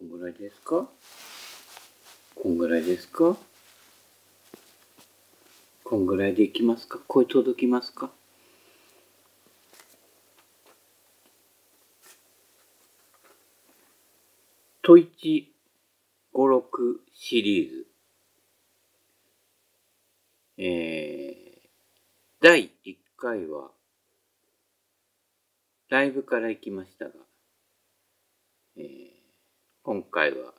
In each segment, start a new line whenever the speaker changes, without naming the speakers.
こんぐらいですか？こんぐらいですか？こんぐらいでいきますか？声届きますか？トイチ56シリーズ。えー、第1回は、ライブから行きましたが、えー、今回は、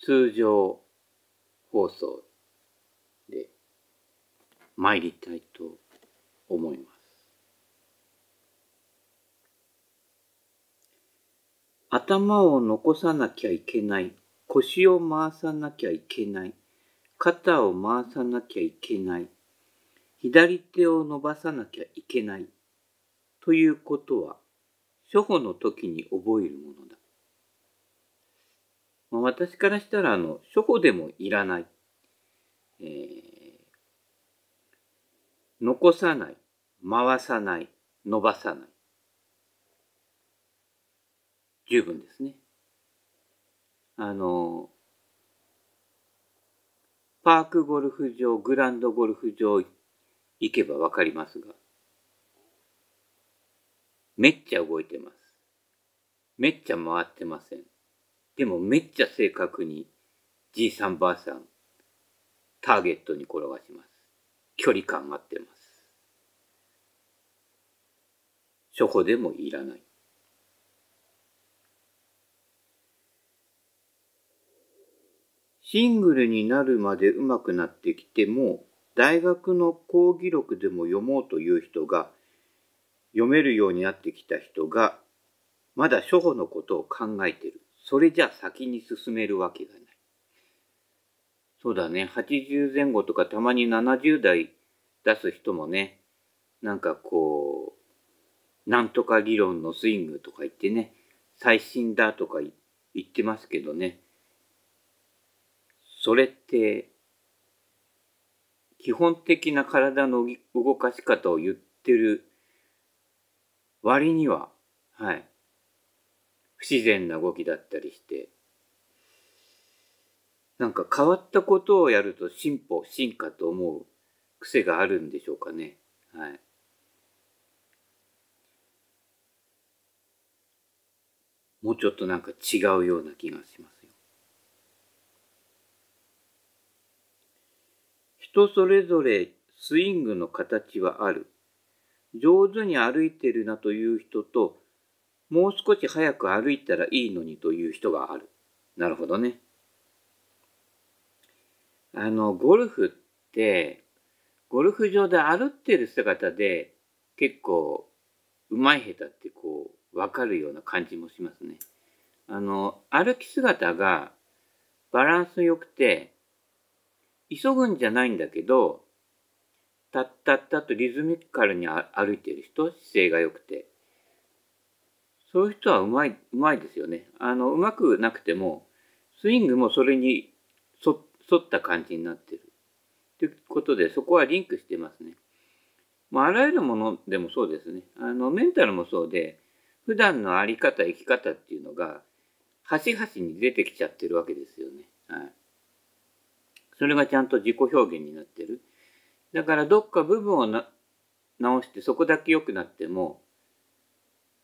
通常放送で参りたいと思います。頭を残さなきゃいけない。腰を回さなきゃいけない。肩を回さなきゃいけない。左手を伸ばさなきゃいけない。ということは、初歩の時に覚えるものだ。まあ、私からしたら、あの、初歩でもいらない。えー、残さない、回さない、伸ばさない。十分ですね。あの、パークゴルフ場、グランドゴルフ場行けばわかりますが、めっちゃ動いてます。めっちゃ回ってません。でもめっちゃ正確にじいさんばあさん、ターゲットに転がします。距離感合ってます。初歩でもいらない。シングルになるまで上手くなってきても、大学の講義録でも読もうという人が、読めるようになってきた人が、まだ初歩のことを考えてる。それじゃ先に進めるわけがない。そうだね、80前後とかたまに70代出す人もね、なんかこう、なんとか理論のスイングとか言ってね、最新だとか言ってますけどね、それって、基本的な体の動かし方を言ってる割には、はい、不自然な動きだったりして、なんか変わったことをやると進歩、進化と思う癖があるんでしょうかね。はい。もうちょっとなんか違うような気がしますよ。人それぞれスイングの形はある。上手に歩いてるなという人と、もう少し早く歩いたらいいのにという人がある。なるほどね。あの、ゴルフって、ゴルフ場で歩ってる姿で結構うまい下手ってこうわかるような感じもしますね。あの、歩き姿がバランス良くて急ぐんじゃないんだけど、たったったとリズミカルに歩いてる人、姿勢が良くて。そういう人はうまい、うまいですよね。あの、うまくなくても、スイングもそれに沿った感じになってる。ということで、そこはリンクしてますね。まあ、あらゆるものでもそうですね。あの、メンタルもそうで、普段のあり方、生き方っていうのが、端々に出てきちゃってるわけですよね。はい。それがちゃんと自己表現になってる。だからどっか部分を直してそこだけ良くなっても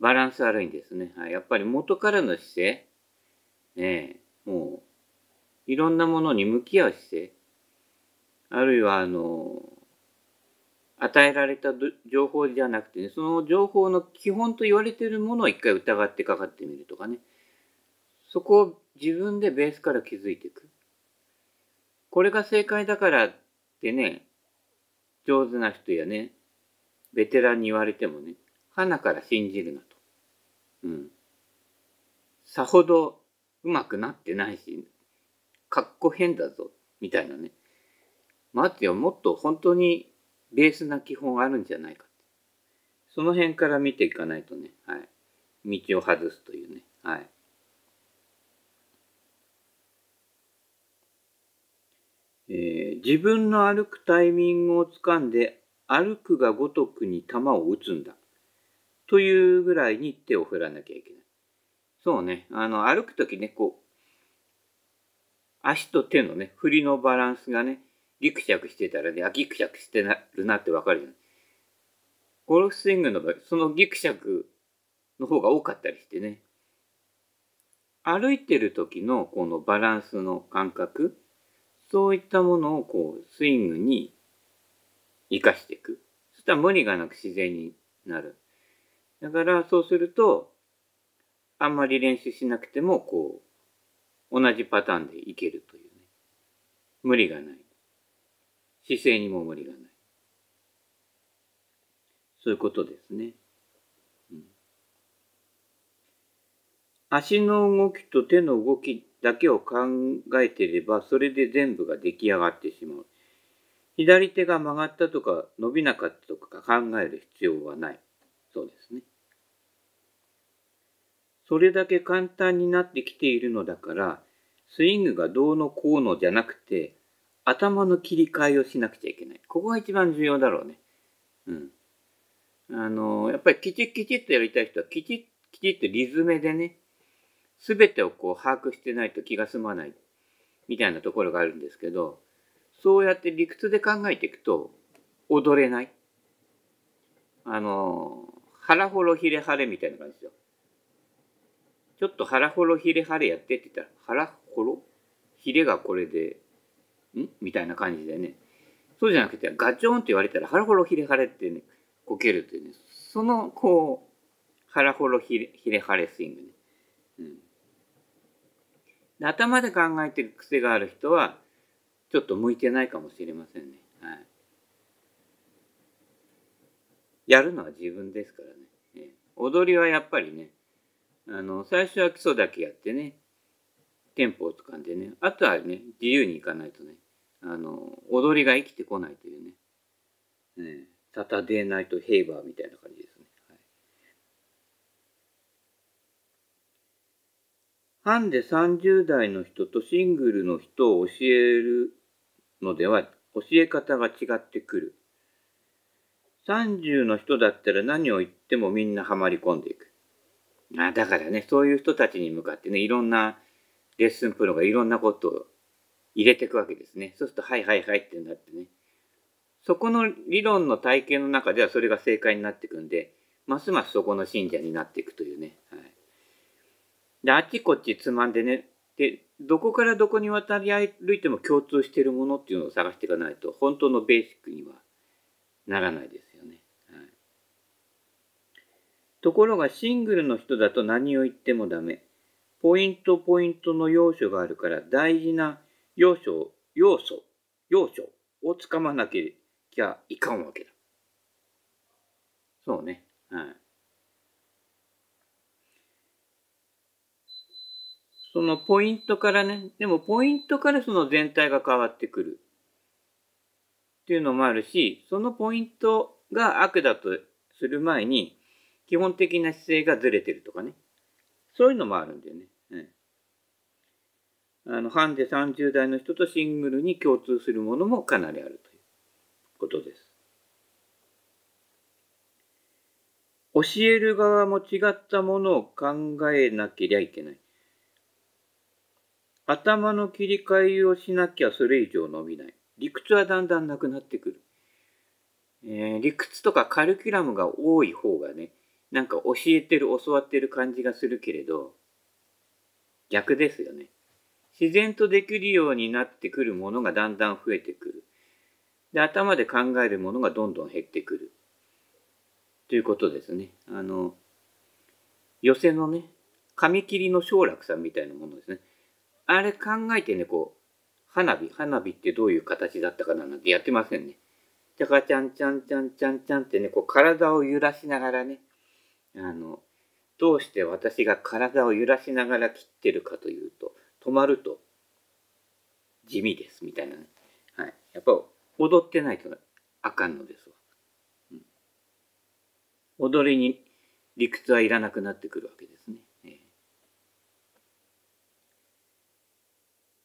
バランス悪いんですね。はい、やっぱり元からの姿勢、ねえもういろんなものに向き合う姿勢、あるいはあの、与えられた情報じゃなくてね、その情報の基本と言われているものを一回疑ってかかってみるとかね。そこを自分でベースから気づいていく。これが正解だからってね、上手な人やね、ベテランに言われてもね、花から信じるなと。うん。さほどうまくなってないし、かっこ変だぞ、みたいなね。待ってよ、もっと本当にベースな基本あるんじゃないか。その辺から見ていかないとね、はい。道を外すというね、はい。えー、自分の歩くタイミングをつかんで歩くがごとくに球を打つんだ。というぐらいに手を振らなきゃいけない。そうね。あの、歩くときね、こう、足と手のね、振りのバランスがね、ギクシャクしてたらね、あ、ギクシャクしてなるなってわかるよね。ゴルフスイングの場合、そのギクシャクの方が多かったりしてね。歩いてる時のこのバランスの感覚、そういったものをこう、スイングに活かしていく。そしたら無理がなく自然になる。だからそうすると、あんまり練習しなくても、こう、同じパターンでいけるというね。無理がない。姿勢にも無理がない。そういうことですね。うん、足の動きと手の動きだけを考えていれば、それで全部が出来上がってしまう。左手が曲がったとか伸びなかったとか考える必要はない。そうですね。それだけ簡単になってきているのだから、スイングがどうのこうのじゃなくて、頭の切り替えをしなくちゃいけない。ここが一番重要だろうね。うん。あの、やっぱりきちっきちっとやりたい人は、きちっきちっとリズムでね、すべてをこう把握してないと気が済まない、みたいなところがあるんですけど、そうやって理屈で考えていくと、踊れない。あの、腹ほろひれはれみたいな感じですよ。ちょっと腹ほろひれはれやってって言ったら、腹ほろ？ひれがこれで、ん？みたいな感じでね。そうじゃなくて、ガチョンって言われたら、腹ほろひれはれってね、こけるっていうね。その、こう、腹ほろひれひれはれスイングね。うん。頭で考えてる癖がある人は、ちょっと向いてないかもしれませんね。はい。やるのは自分ですからね。踊りはやっぱりね、あの、最初は基礎だけやってね、テンポを掴んでね、あとはね、自由にいかないとね、あの、踊りが生きてこないというね、ねサタデーナイトヘイバーみたいな感じですね。はい、ハンデ30代の人とシングルの人を教えるのでは、教え方が違ってくる。30の人だったら何を言ってもみんなハマり込んでいく。あだからね、そういう人たちに向かってね、いろんなレッスンプロがいろんなことを入れていくわけですね。そうすると、はいはいはいってなってね。そこの理論の体系の中ではそれが正解になっていくんで、ますますそこの信者になっていくというね。はい、で、あっちこっちつまんでね、で、どこからどこに渡り歩いても共通しているものっていうのを探していかないと、本当のベーシックにはならないです。ところがシングルの人だと何を言ってもダメ。ポイントポイントの要素があるから大事な要素、要素、要素をつかまなきゃいかんわけだ。そうね。はい。そのポイントからね、でもポイントからその全体が変わってくる。っていうのもあるし、そのポイントが悪だとする前に、基本的な姿勢がずれてるとかね。そういうのもあるんだよね。うん、あの、ハンデ30代の人とシングルに共通するものもかなりあるということです。教える側も違ったものを考えなけりゃいけない。頭の切り替えをしなきゃそれ以上伸びない。理屈はだんだんなくなってくる。えー、理屈とかカルキュラムが多い方がね、なんか教えてる、教わってる感じがするけれど、逆ですよね。自然とできるようになってくるものがだんだん増えてくる。で、頭で考えるものがどんどん減ってくる。ということですね。あの、寄せのね、紙切りの省楽さんみたいなものですね。あれ考えてね、こう、花火、花火ってどういう形だったかななんてやってませんね。ちゃかちゃんちゃんちゃんちゃんちゃんってね、こう体を揺らしながらね、あの、どうして私が体を揺らしながら切ってるかというと、止まると地味ですみたいなね。はい。やっぱ踊ってないとあかんのですわ。うん、踊りに理屈はいらなくなってくるわけですね。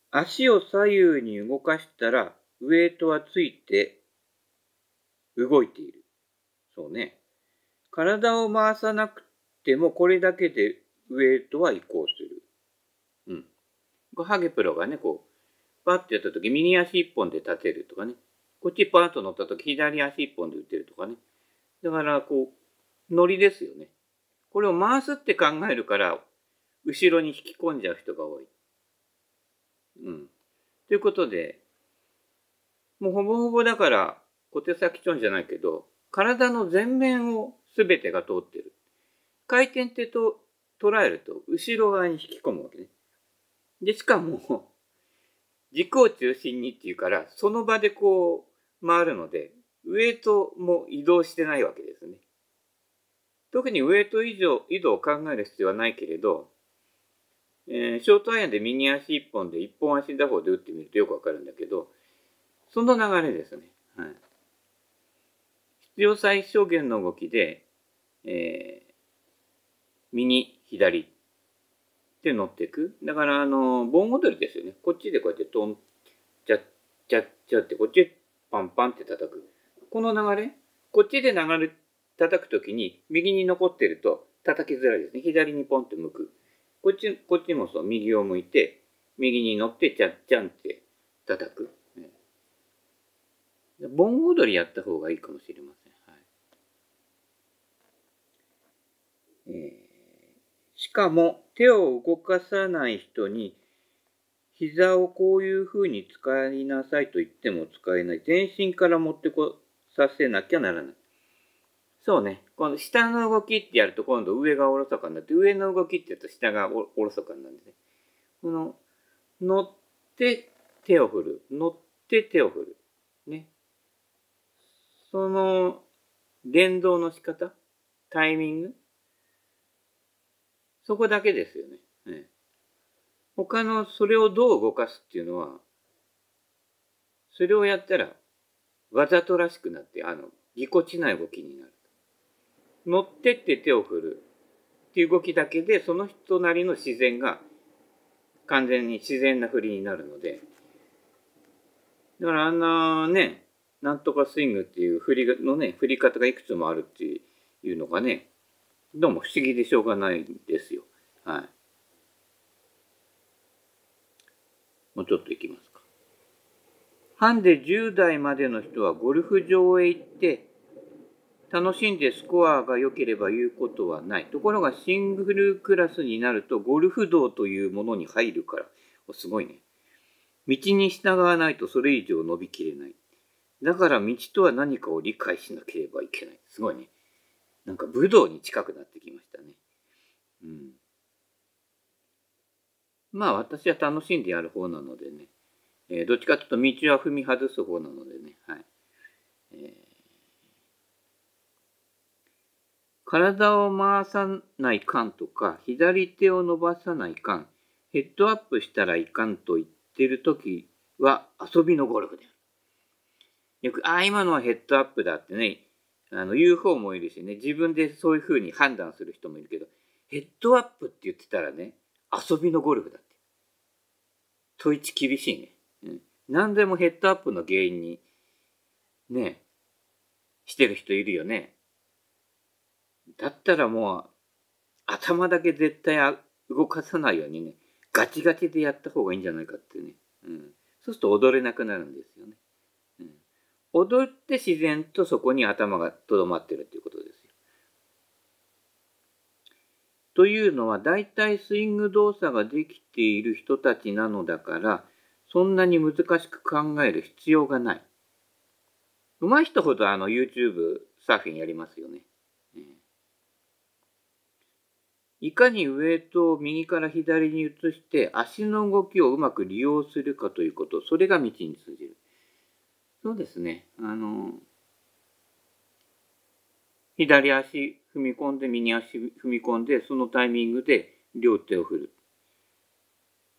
足を左右に動かしたらウエイトはついて動いている。そうね。体を回さなくてもこれだけでウェイトは移行する。うん。こハゲプロがね、こう、パッとやったとき、右足一本で立てるとかね。こっちパーッと乗ったとき、左足一本で打てるとかね。だから、こう、ノリですよね。これを回すって考えるから、後ろに引き込んじゃう人が多い。うん。ということで、もうほぼほぼだから、小手先チョンじゃないけど、体の前面を全てが通ってる。回転ってと捉えると、後ろ側に引き込むわけね。で、しかも、軸を中心にっていうから、その場でこう回るので、ウエイトも移動してないわけですね。特にウエイト移動移動を考える必要はないけれど、えー、ショートアイアンで右足一本で一本足打法で打ってみるとよくわかるんだけど、その流れですね。はい。必要最小限の動きで、えー、右、左って乗っていく。だから、あの、盆踊りですよね。こっちでこうやってトン、チャッチャッチャって、こっちでパンパンって叩く。この流れ、こっちで流れ、叩くときに、右に残ってると叩きづらいですね。左にポンって向く。こっち、こっちもそう、右を向いて、右に乗って、チャッチャンって叩く。盆踊りやった方がいいかもしれません。はいしかも、手を動かさない人に、膝をこういうふうに使いなさいと言っても使えない。全身から持ってこさせなきゃならない。そうね。この下の動きってやると今度上がおろそかになって、上の動きってやると下がおろそかになるんですね。この、乗って手を振る。乗って手を振る。ね。その連動の仕方？タイミング？そこだけですよね。ね他のそれをどう動かすっていうのは、それをやったらわざとらしくなって、あの、ぎこちない動きになる。乗ってって手を振るっていう動きだけで、その人なりの自然が完全に自然な振りになるので、だからあんなね、なんとかスイングっていう振りのね、振り方がいくつもあるっていうのがね、どうも不思議でしょうがないんですよ。はい。もうちょっといきますか。ハンデ10代までの人はゴルフ場へ行って楽しんでスコアが良ければ言うことはない。ところがシングルクラスになるとゴルフ道というものに入るから。すごいね。道に従わないとそれ以上伸びきれない。だから道とは何かを理解しなければいけない。すごいね。なんか武道に近くなってきましたね。うん。まあ私は楽しんでやる方なのでね。えー、どっちかというと道は踏み外す方なのでね。はい。えー、体を回さないかんとか、左手を伸ばさないかん、ヘッドアップしたらいかんと言ってるときは遊びのゴルフである。よく、ああ、今のはヘッドアップだってね、あの、言う方もいるしね、自分でそういうふうに判断する人もいるけど、ヘッドアップって言ってたらね、遊びのゴルフだって。問いち厳しいね。うん。何でもヘッドアップの原因に、ね、してる人いるよね。だったらもう、頭だけ絶対動かさないようにね、ガチガチでやった方がいいんじゃないかってね。うん。そうすると踊れなくなるんですよね。踊って自然とそこに頭がとどまってるっていうことですよ。というのは大体スイング動作ができている人たちなのだからそんなに難しく考える必要がない。上手い人ほどあの YouTube サーフィンやりますよね。いかにウエイトを右から左に移して足の動きをうまく利用するかということ、それが道に通じる。そうですね。あの、左足踏み込んで、右足踏み込んで、そのタイミングで両手を振る。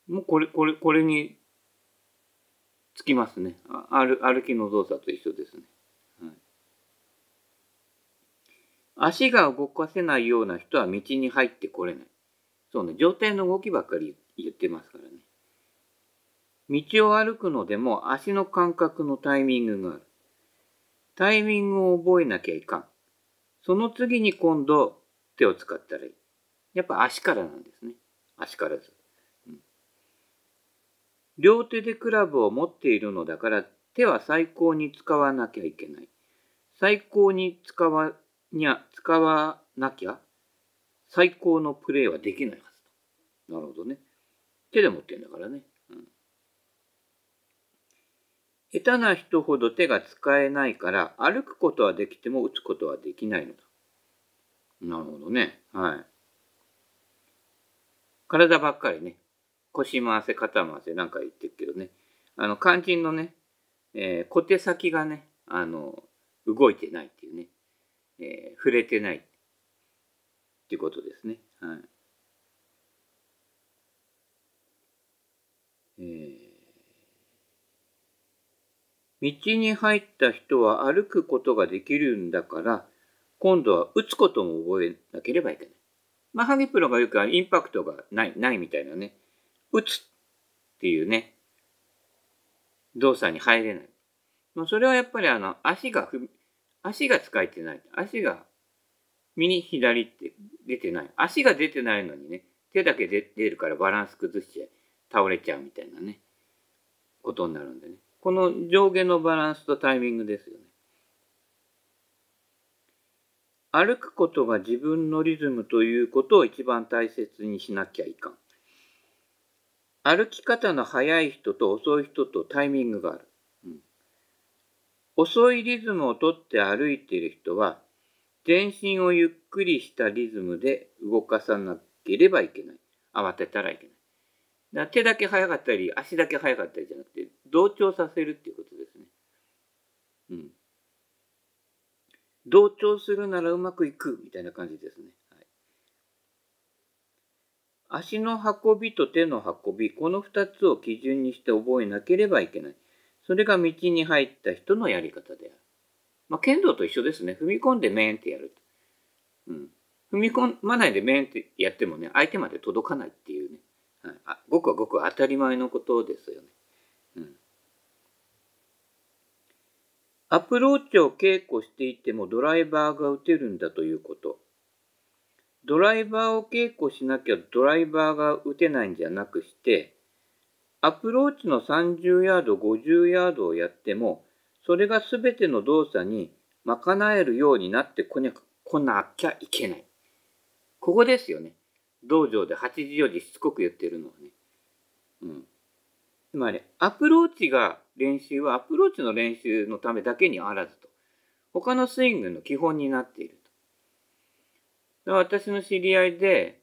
もうこれ、これ、これにつきますね。歩歩きの動作と一緒ですね。はい、足が動かせないような人は道に入ってこれない。そうね、上体の動きばっかり言ってますからね。道を歩くのでも足の感覚のタイミングがある。タイミングを覚えなきゃいかん。その次に今度手を使ったらいい。やっぱ足からなんですね。足からず。うん、両手でクラブを持っているのだから、手は最高に使わなきゃいけない。最高に使わにゃ、使わなきゃ、最高のプレーはできないはずなるほどね。手で持ってんだからね。うん、下手な人ほど手が使えないから、歩くことはできても打つことはできないのだ。なるほどね。はい。体ばっかりね、腰回せ、肩回せなんか言ってるけどね、あの、肝心のね、えー、小手先がね、あの、動いてないっていうね、えー、触れてないっていうことですね。はい。えー、道に入った人は歩くことができるんだから、今度は打つことも覚えなければいけない。まあ、ハゲプロが言うからインパクトがない、ないみたいなね。打つっていうね、動作に入れない。もうそれはやっぱりあの、足が踏、足が使えてない。足が右左って出てない。足が出てないのにね、手だけ出るからバランス崩しちゃ倒れちゃうみたいなね、ことになるんでね。この上下のバランスとタイミングですよね。歩くことが自分のリズムということを一番大切にしなきゃいかん。歩き方の速い人と遅い人とタイミングがある。うん、遅いリズムをとって歩いている人は、全身をゆっくりしたリズムで動かさなければいけない。慌てたらいけない。だ手だけ速かったり、足だけ速かったりじゃなくて、同調させるっていうことですね。うん。同調するならうまくいくみたいな感じですね。はい、足の運びと手の運び、この2つを基準にして覚えなければいけない。それが道に入った人のやり方である。まあ、剣道と一緒ですね。踏み込んでメーンってやる。うん。踏み込まないでメーンってやってもね、相手まで届かないっていうね。はい、あごくごく当たり前のことですよね。アプローチを稽古していてもドライバーが打てるんだということ。ドライバーを稽古しなきゃドライバーが打てないんじゃなくして、アプローチの30ヤード、50ヤードをやっても、それが全ての動作に賄えるようになってこなきゃいけない。ここですよね。道場で8時4時しつこく言ってるのはね。うん。つまり、アプローチが練習はアプローチの練習のためだけにあらずと。他のスイングの基本になっていると。私の知り合いで、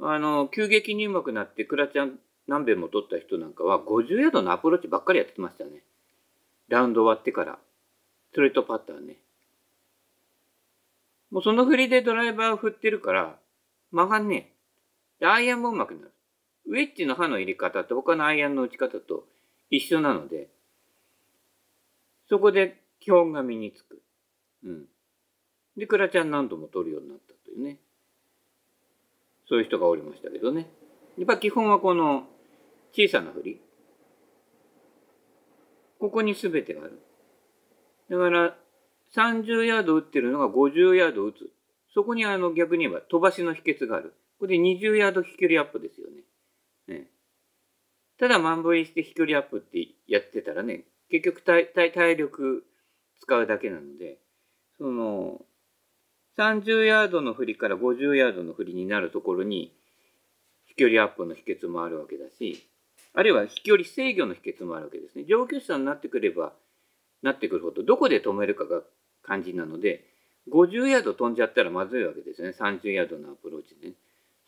あの、急激に上手くなってクラチャン何遍も取った人なんかは50ヤードのアプローチばっかりやってましたね。ラウンド終わってから。ストレートパターね。もうその振りでドライバーを振ってるから、曲がんねえ。アイアンも上手くなる。ウェッジの刃の入れ方と他のアイアンの打ち方と一緒なので、そこで基本が身につく。うん。で、クラちゃん何度も取るようになったというね。そういう人がおりましたけどね。やっぱ基本はこの小さな振り。ここに全てがある。だから、30ヤード打ってるのが50ヤード打つ。そこにあの逆に言えば飛ばしの秘訣がある。これで20ヤード飛距離アップですよね。ね。ただ万振りして飛距離アップってやってたらね、結局体体体力使うだけなので、その、30ヤードの振りから50ヤードの振りになるところに、飛距離アップの秘訣もあるわけだし、あるいは飛距離制御の秘訣もあるわけですね。上級者になってくれば、なってくるほど、どこで止めるかが肝心なので、50ヤード飛んじゃったらまずいわけですよね。30ヤードのアプローチで、ね。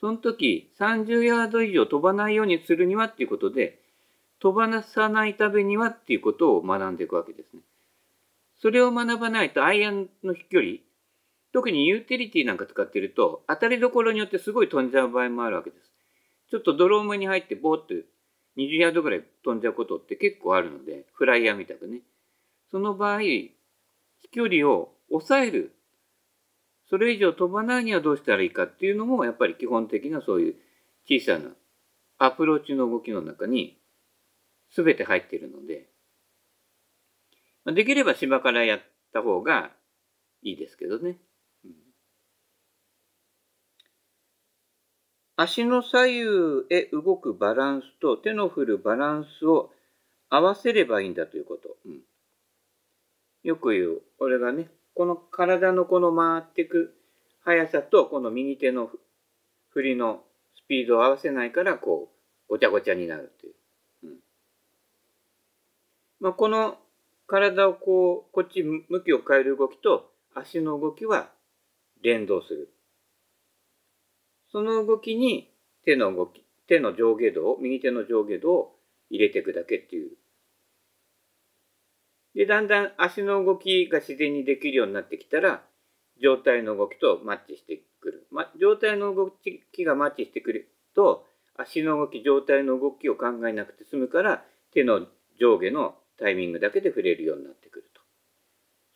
その時、30ヤード以上飛ばないようにするにはっていうことで、飛ばさないためにはっていうことを学んでいくわけですね。それを学ばないとアイアンの飛距離、特にユーティリティなんか使ってると、当たりどころによってすごい飛んじゃう場合もあるわけです。ちょっとドロームに入ってボーって20ヤードぐらい飛んじゃうことって結構あるので、フライヤーみたくね。その場合、飛距離を抑えるそれ以上飛ばないにはどうしたらいいかっていうのも、やっぱり基本的なそういう小さなアプローチの動きの中に全て入っているので、できれば芝からやった方がいいですけどね。足の左右へ動くバランスと手の振るバランスを合わせればいいんだということ。うん、よく言う、俺がね、この体のこの回っていく速さとこの右手の振りのスピードを合わせないからこうごちゃごちゃになるという。うんまあ、この体をこうこっち向きを変える動きと足の動きは連動する。その動きに手の動き、手の上下動、右手の上下動を入れていくだけっていう。で、だんだん足の動きが自然にできるようになってきたら、状態の動きとマッチしてくる。ま、状態の動きがマッチしてくると、足の動き、状態の動きを考えなくて済むから、手の上下のタイミングだけで触れるようになってくると。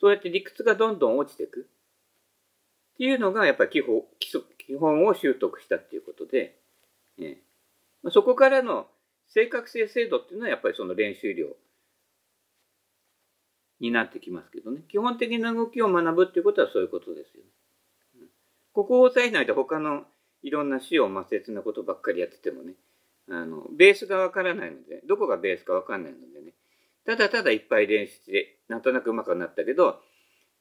そうやって理屈がどんどん落ちていく。っていうのが、やっぱり基本基礎基本を習得したっていうことで、えまそこからの正確性精度っていうのはやっぱりその練習量になってきますけどね。基本的な動きを学ぶっていうことはそういうことですよね。ここを押さえないと他のいろんな死を抹殺なことばっかりやっててもね、あの、ベースがわからないので、どこがベースかわかんないのでね、ただただいっぱい練習して、なんとなくうまくなったけど、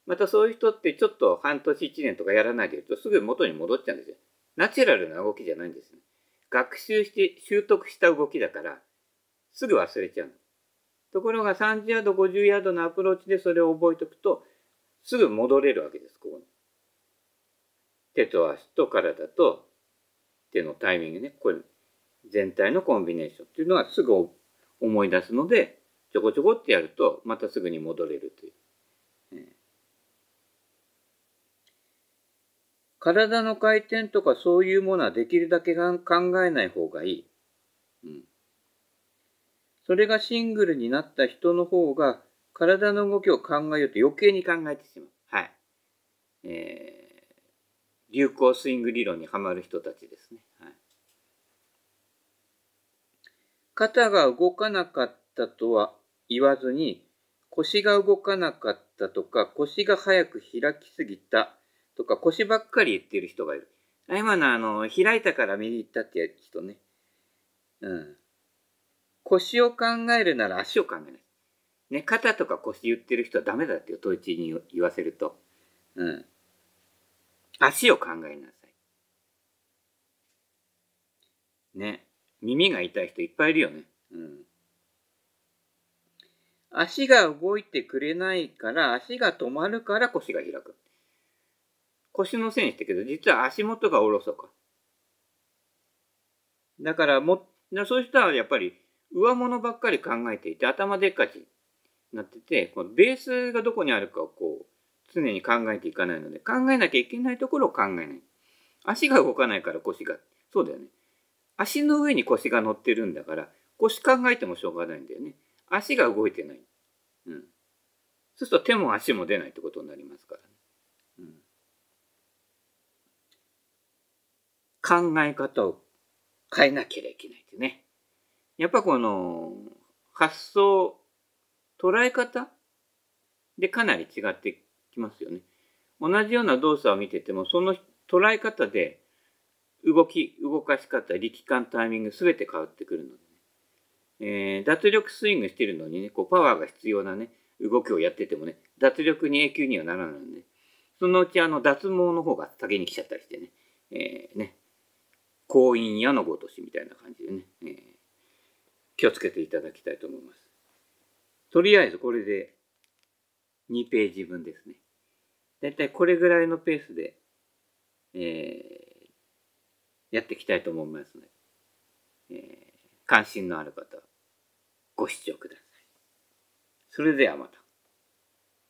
またそういう人ってちょっと半年一年とかやらないでいるとすぐ元に戻っちゃうんですよ。ナチュラルな動きじゃないんですね。学習して習得した動きだから、すぐ忘れちゃうの。ところが30ヤード、50ヤードのアプローチでそれを覚えておくと、すぐ戻れるわけです、ここに。手と足と体と手のタイミングね。これ、全体のコンビネーションっていうのはすぐ思い出すので、ちょこちょこってやると、またすぐに戻れるという。体の回転とかそういうものはできるだけ考えない方がいい。うん。それがシングルになった人の方が体の動きを考えようと余計に考えてしまう。はい。えー、流行スイング理論にはまる人たちですね。はい。肩が動かなかったとは言わずに、腰が動かなかったとか、腰が早く開きすぎたとか腰ばっかり言ってる人がいる。今のあの、開いたから右行ったって人ね。うん。腰を考えるなら足を考えない。ね、肩とか腰言ってる人はダメだってよ、統一に言わせると。うん。足を考えなさい。ね。耳が痛い人いっぱいいるよね。うん。足が動いてくれないから、足が止まるから腰が開く。腰のせいにしたけど、実は足元がおろそか。だからも、そういう人はやっぱり上物ばっかり考えていて、頭でっかちになってて、このベースがどこにあるかをこう、常に考えていかないので、考えなきゃいけないところを考えない。足が動かないから腰が。そうだよね。足の上に腰が乗ってるんだから、腰考えてもしょうがないんだよね。足が動いてない。うん。そうすると手も足も出ないってことになりますからねうん。考え方を変えなければいけないってね。やっぱこの発想、捉え方でかなり違ってきますよね。同じような動作を見てても、その捉え方で動き、動かし方、力感、タイミング、すべて変わってくるのでね。えー、脱力スイングしてるのにね、こうパワーが必要なね、動きをやっててもね、脱力に永久にはならないので、そのうちあの脱毛の方が先に来ちゃったりしてね、えー、ね、婚姻矢のごとしみたいな感じでね、えー、気をつけていただきたいと思います。とりあえずこれで2ページ分ですね。だいたいこれぐらいのペースで、えー、やっていきたいと思いますので、えー、関心のある方ご視聴ください。それではまた。